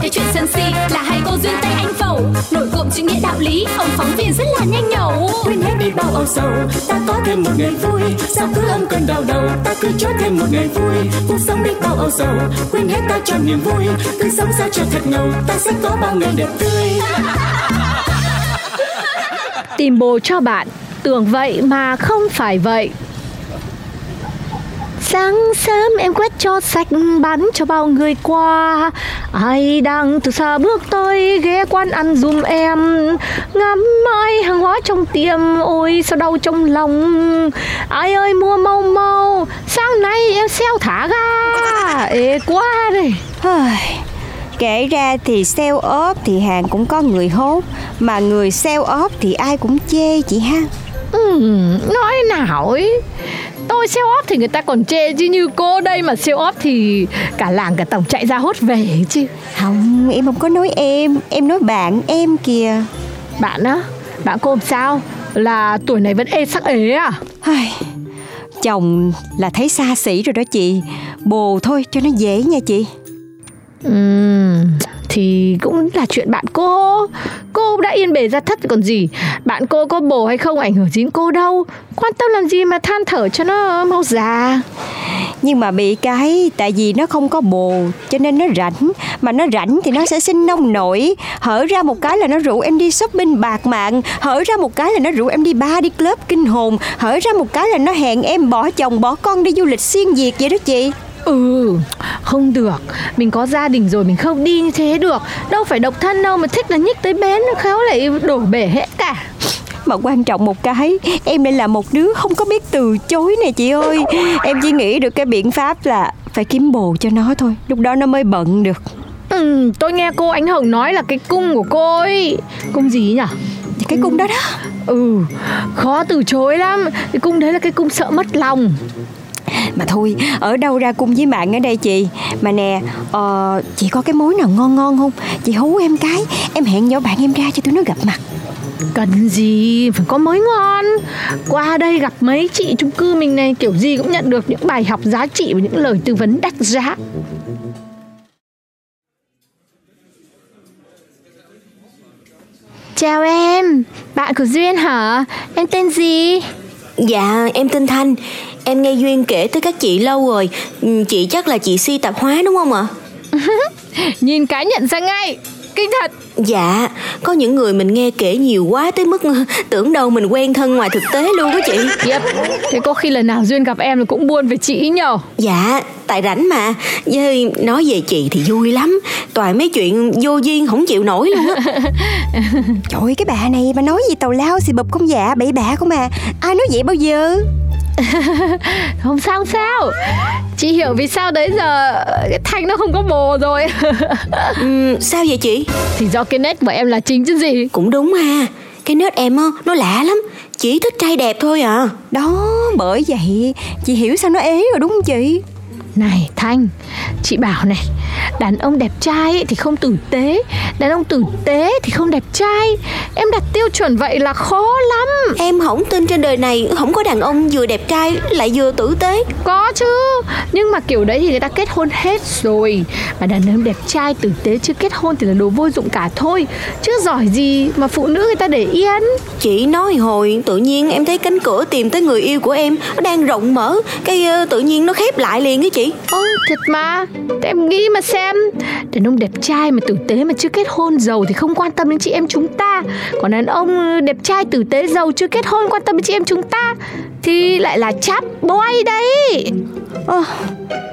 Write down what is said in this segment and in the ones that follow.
Cái chuyện sân si là hai cô duyên tay anh phẩu. Nổi cộm chữ nghĩa đạo lý, ông phóng viên rất là nhanh nhẩu. Quên hết đi bao âu sầu ta có thêm một ngày vui. Sao cứ âm cơn đau đầu ta cứ cho thêm một ngày vui. Cuộc sống đi bao âu sầu quên hết ta cho niềm vui. Cứ sống sao cho thật ngầu ta sẽ có bao ngày đẹp tươi. Tìm bồ cho bạn. Tưởng vậy mà không phải vậy Sáng sớm em quét cho sạch bán cho bao người qua. Ai đang từ xa bước tới ghé quán ăn dùm em. Ngắm ai hàng hóa trong tiệm ôi sao đau trong lòng. Ai ơi mua mau mau Sáng nay em xeo thả ga. Ê quá đây Kể ra thì sale ốp thì hàng cũng có người hốt Mà người sale ốp thì ai cũng chê chị ha. Ừ, Nói nào ấy Tôi sale off thì người ta còn chê chứ như cô đây mà sale off thì cả làng cả tổng chạy ra hốt về chứ. Không, em không có nói em. Em nói bạn em kìa. Bạn á, bạn cô làm sao? Là tuổi này vẫn ê sắc ế à? Chồng là thấy xa xỉ rồi đó chị. Bồ thôi cho nó dễ nha chị. Ừm, thì cũng là chuyện bạn cô Cô đã yên bề ra thất còn gì. Bạn cô có bồ hay không ảnh hưởng đến cô đâu. Quan tâm làm gì mà than thở cho nó mau già. Nhưng mà bị cái, Tại vì nó không có bồ, Cho nên nó rảnh. Mà nó rảnh thì nó sẽ sinh nông nổi. Hở ra một cái là nó rủ em đi shopping bạc mạng. Hở ra một cái là nó rủ em đi bar đi club kinh hồn. Hở ra một cái là nó hẹn em bỏ chồng, bỏ con đi du lịch xuyên việt vậy đó chị. Ừ, không được. Mình có gia đình rồi mình không đi như thế được. Đâu phải độc thân đâu mà thích là nhích tới bến Khéo lại đổ bể hết cả. Mà quan trọng một cái Em lại là một đứa không có biết từ chối nè chị ơi. Em chỉ nghĩ được cái biện pháp là Phải kiếm bồ cho nó thôi. Lúc đó nó mới bận được. Ừ, Tôi nghe cô Ánh Hồng nói là cái cung của cô ấy. Cung gì nhỉ? Cái cung đó đó. Ừ, khó từ chối lắm. Cái cung đấy là cái cung sợ mất lòng Mà thôi, ở đâu ra cung với bạn ở đây chị? Mà nè, ờ, chị có cái mối nào ngon ngon không? Chị hú em cái Em hẹn nhỏ bạn em ra cho tụi nó gặp mặt. Cần gì, phải có mới ngon? Qua đây gặp mấy chị chung cư mình này Kiểu gì cũng nhận được những bài học giá trị Và những lời tư vấn đắt giá. Chào em, bạn của Duyên hả? Em tên gì? Dạ em tên Thanh Em nghe Duyên kể tới các chị lâu rồi. Ừ, Chị chắc là chị si tạp hóa đúng không ạ? Nhìn cái nhận ra ngay. Kinh thật. Dạ Có những người mình nghe kể nhiều quá tới mức Tưởng đâu mình quen thân ngoài thực tế luôn đó chị. Yep. Thế có khi lần nào Duyên gặp em là cũng buồn về chị ý nhờ. Dạ Tại rảnh mà. Với nói về chị thì vui lắm. Toàn mấy chuyện vô duyên không chịu nổi luôn á. Trời ơi, cái bà này bà nói gì tàu lao xì bập không dạ bậy bạ không à. Ai nói vậy bao giờ Không sao không sao? Chị hiểu vì sao đấy giờ Cái Thanh nó không có bồ rồi. Ừ, Sao vậy chị? Thì do cái nét của em là chính chứ gì. Cũng đúng ha. Cái nết em á Nó lạ lắm. Chỉ thích trai đẹp thôi à. Đó bởi vậy Chị hiểu sao nó ế rồi đúng không chị Này Thanh Chị bảo này Đàn ông đẹp trai ấy thì không tử tế Đàn ông tử tế thì không đẹp trai. Em đặt tiêu chuẩn vậy là khó lắm. Em không tin trên đời này Không có đàn ông vừa đẹp trai Lại vừa tử tế. Có chứ Nhưng mà kiểu đấy thì người ta kết hôn hết rồi. Mà đàn ông đẹp trai tử tế chưa kết hôn thì là đồ vô dụng cả thôi. Chứ giỏi gì mà phụ nữ người ta để yên. Chị nói hồi tự nhiên em thấy cánh cửa tìm tới người yêu của em Nó đang rộng mở Cái ờ, tự nhiên nó khép lại liền á chị Ơ thật mà. Thế em nghĩ mà xem. Đàn ông đẹp trai mà tử tế mà chưa kết hôn giàu Thì không quan tâm đến chị em chúng ta. Còn đàn ông ừ, đẹp trai tử tế giàu chưa kết hôn quan tâm đến chị em chúng ta Thì lại là chap boy đấy. Ờ,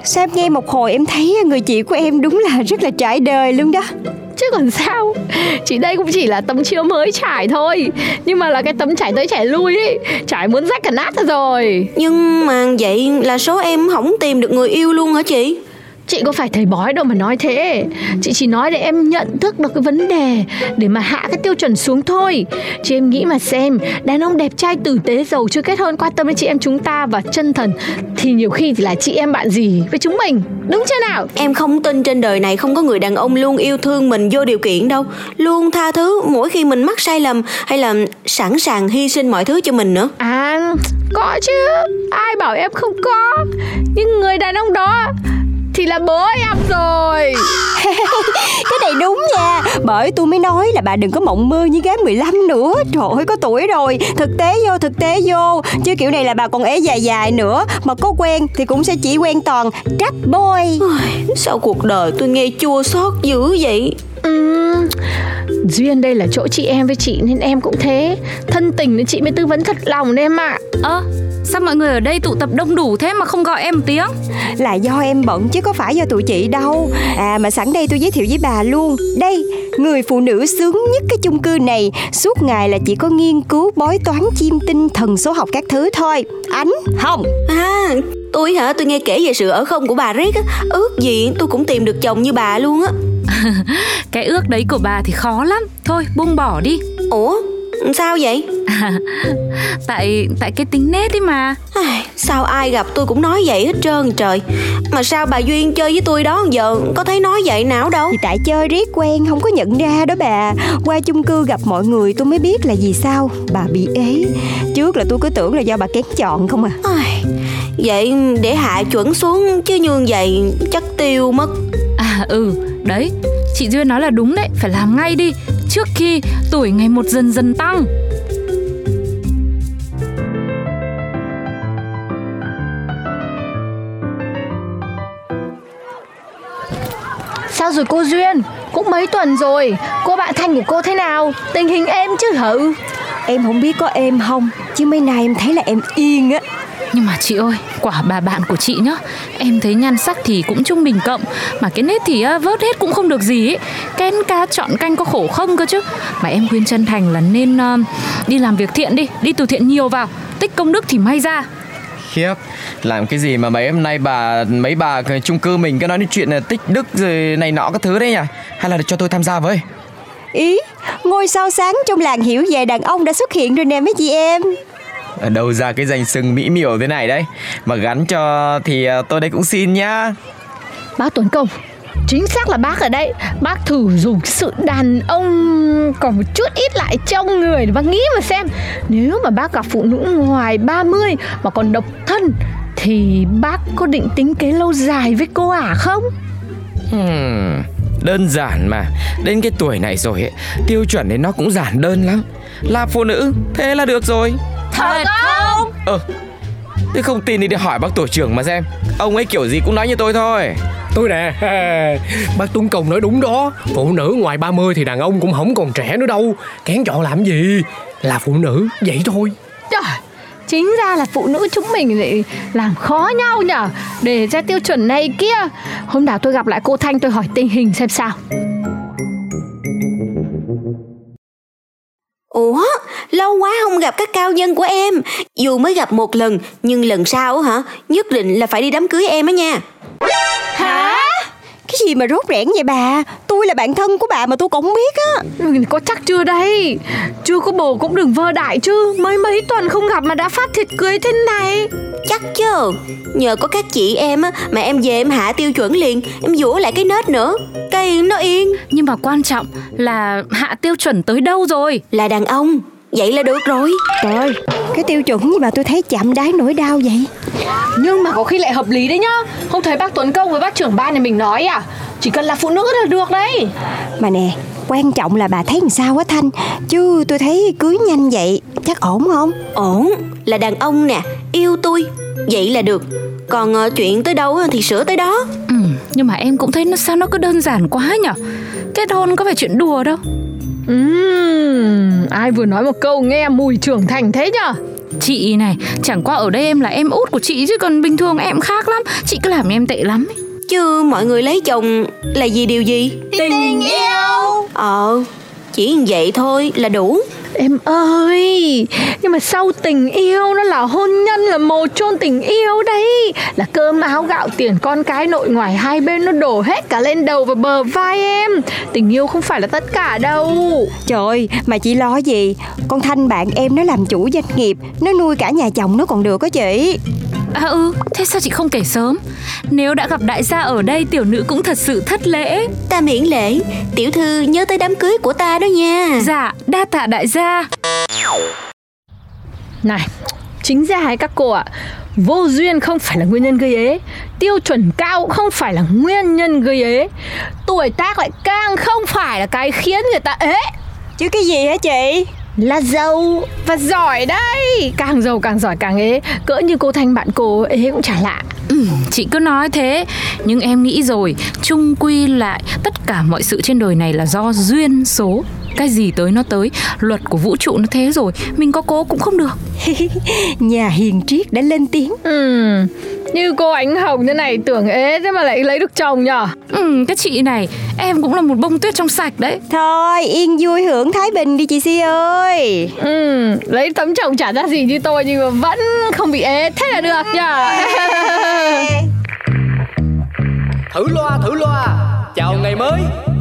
Sao em nghe một hồi em thấy người chị của em đúng là rất là trải đời luôn đó. Chứ còn sao? Chị đây cũng chỉ là tấm chiếu mới trải thôi. Nhưng mà là cái tấm trải tới trải lui ấy Trải muốn rách cả nát ra rồi. Nhưng mà vậy là số em không tìm được người yêu luôn hả chị? Chị có phải thầy bói đâu mà nói thế. Chị chỉ nói để em nhận thức được cái vấn đề Để mà hạ cái tiêu chuẩn xuống thôi. Chị em nghĩ mà xem Đàn ông đẹp trai tử tế giàu chưa kết hôn Quan tâm đến chị em chúng ta và chân thần Thì nhiều khi thì là chị em bạn gì với chúng mình Đúng chưa nào? Em không tin trên đời này không có người đàn ông luôn yêu thương mình vô điều kiện đâu. Luôn tha thứ mỗi khi mình mắc sai lầm Hay là sẵn sàng hy sinh mọi thứ cho mình nữa. À có chứ. Ai bảo em không có? Nhưng người đàn ông đó thì là bố em rồi. Cái này đúng nha. Bởi tôi mới nói là bà đừng có mộng mơ như gái 15 nữa. Trời ơi có tuổi rồi. Thực tế vô thực tế vô. Chứ kiểu này là bà còn ế dài dài nữa. Mà có quen thì cũng sẽ chỉ quen toàn trap boy. Sao cuộc đời tôi nghe chua xót dữ vậy? Uhm, duyên đây là chỗ chị em với chị nên em cũng thế. Thân tình nên chị mới tư vấn thật lòng đấy em ạ. Ơ à, sao mọi người ở đây tụ tập đông đủ thế mà không gọi em một tiếng? Là do em bận chứ có phải do tụi chị đâu. À mà sẵn đây tôi giới thiệu với bà luôn. Đây người phụ nữ sướng nhất cái chung cư này. Suốt ngày là chỉ có nghiên cứu bói toán chiêm tinh thần số học các thứ thôi. Ánh hồng. À tôi hả? Tôi nghe kể về sự ở không của bà riết á. Ước gì tôi cũng tìm được chồng như bà luôn á. Cái ước đấy của bà thì khó lắm. Thôi buông bỏ đi. Ủa sao vậy? Tại tại cái tính nết ấy mà. Sao ai gặp tôi cũng nói vậy hết trơn trời. Mà sao bà duyên chơi với tôi đó giờ có thấy nói vậy nào đâu? Thì tại chơi riết quen không có nhận ra đó bà. Qua chung cư gặp mọi người tôi mới biết là vì sao bà bị ế. Trước là tôi cứ tưởng là do bà kén chọn không à. Vậy để hạ chuẩn xuống chứ như vậy chắc tiêu mất. À ừ đấy. Chị duyên nói là đúng đấy phải làm ngay đi trước khi tuổi ngày một dần dần tăng Sao rồi cô Duyên? Cũng mấy tuần rồi Cô bạn Thanh của cô thế nào? Tình hình em chứ hử? Em không biết có em không Chứ mấy nay em thấy là em yên á. Nhưng mà chị ơi, quả bà bạn của chị nhá Em thấy nhan sắc thì cũng trung bình cộng Mà cái nết thì vớt hết cũng không được gì ấy Kén cá chọn canh có khổ không cơ chứ. Mà em khuyên chân thành là nên uh, đi làm việc thiện đi Đi từ thiện nhiều vào Tích công đức thì may ra. Khiếp làm cái gì mà mấy hôm nay bà mấy bà chung cư mình cứ nói đến chuyện là tích đức rồi này nọ các thứ đấy nhỉ? Hay là cho tôi tham gia với ý ngôi sao sáng trong làng hiểu về đàn ông đã xuất hiện rồi nè mấy chị em. Ở đâu ra cái danh sừng mỹ miều thế này đấy? Mà gắn cho thì à, tôi đây cũng xin nhá. Bác tuấn công chính xác là bác ở đây. Bác thử dùng sự đàn ông còn một chút ít lại trong người để bác nghĩ mà xem. Nếu mà bác gặp phụ nữ ngoài 30 mà còn độc thân thì bác có định tính kế lâu dài với cô à không? Hmm, đơn giản mà. Đến cái tuổi này rồi ấy, tiêu chuẩn đấy nó cũng giản đơn lắm. Là phụ nữ thế là được rồi. Thật không? Ờ Thế không tin thì đi hỏi bác tổ trưởng mà xem. Ông ấy kiểu gì cũng nói như tôi thôi. Tôi nè Bác Tuấn Công nói đúng đó. Phụ nữ ngoài 30 thì đàn ông cũng không còn trẻ nữa đâu. Kén chọn làm gì? Là phụ nữ vậy thôi. Trời Chính ra là phụ nữ chúng mình lại làm khó nhau nhở? Để ra tiêu chuẩn này kia. Hôm nào tôi gặp lại cô Thanh tôi hỏi tình hình xem sao. Ủa, lâu quá không gặp các cao nhân của em. Dù mới gặp một lần Nhưng lần sau hả? Nhất định là phải đi đám cưới em á nha. Hả? Cái gì mà rốt rẽn vậy bà? Tôi là bạn thân của bà mà tôi cũng không biết á. Có chắc chưa đây? Chưa có bồ cũng đừng vơ đại chứ. Mấy mấy tuần không gặp mà đã phát thịt cưới thế này. Chắc chứ. Nhờ có các chị em á Mà em về em hạ tiêu chuẩn liền Em vũa lại cái nết nữa. Cây nó yên. Nhưng mà quan trọng là hạ tiêu chuẩn tới đâu rồi? Là đàn ông Vậy là được rồi. Trời ơi Cái tiêu chuẩn gì mà tôi thấy chạm đáy nỗi đau vậy? Nhưng mà có khi lại hợp lý đấy nhá. Không thấy bác Tuấn Công với bác trưởng ban nhà mình nói à Chỉ cần là phụ nữ là được đấy. Mà nè Quan trọng là bà thấy làm sao á Thanh? Chứ tôi thấy cưới nhanh vậy Chắc ổn không? Ổn Là đàn ông nè Yêu tôi Vậy là được. Còn uh, chuyện tới đâu thì sửa tới đó. Ừ Nhưng mà em cũng thấy nó sao nó cứ đơn giản quá nhở? Kết hôn có phải chuyện đùa đâu Uhm, ai vừa nói một câu nghe mùi trưởng thành thế nhở Chị này, chẳng qua ở đây em là em út của chị chứ còn bình thường em khác lắm Chị cứ làm em tệ lắm ấy. Chứ mọi người lấy chồng là vì điều gì? Tình yêu Ờ, chỉ vậy thôi là đủ Em ơi, Nhưng mà sau tình yêu Nó là hôn nhân, là mồ chôn tình yêu đấy. Là cơm áo gạo tiền con cái nội ngoài Hai bên nó đổ hết cả lên đầu và bờ vai em. Tình yêu không phải là tất cả đâu. Trời mà chị lo gì? Con Thanh bạn em nó làm chủ doanh nghiệp, Nó nuôi cả nhà chồng nó còn được á chị. À ừ, thế sao chị không kể sớm? Nếu đã gặp đại gia ở đây tiểu nữ cũng thật sự thất lễ. Ta miễn lễ, tiểu thư nhớ tới đám cưới của ta đó nha. Dạ, đa tạ đại gia. Này, chính ra hay các cô ạ Vô duyên không phải là nguyên nhân gây ế Tiêu chuẩn cao cũng không phải là nguyên nhân gây ế Tuổi tác lại càng không phải là cái khiến người ta ế Chứ cái gì hả chị là giàu và giỏi đấy. Càng giàu càng giỏi càng ế. Cỡ như cô thanh bạn cô ế cũng chả lạ. Ừ, chị cứ nói thế. Nhưng em nghĩ rồi chung quy lại tất cả mọi sự trên đời này là do duyên số cái gì tới nó tới. Luật của vũ trụ nó thế rồi. Mình có cố cũng không được. Nhà hiền triết đã lên tiếng. Ừ như cô ánh hồng thế này tưởng ế thế mà lại lấy được chồng nhở? Ừ cái chị này em cũng là một bông tuyết trong sạch đấy. Thôi yên vui hưởng thái bình đi chị si ơi. Ừ lấy tấm chồng trả ra gì như tôi nhưng mà vẫn không bị ế. Thế là được nhở? Thử loa thử loa. Chào ngày mới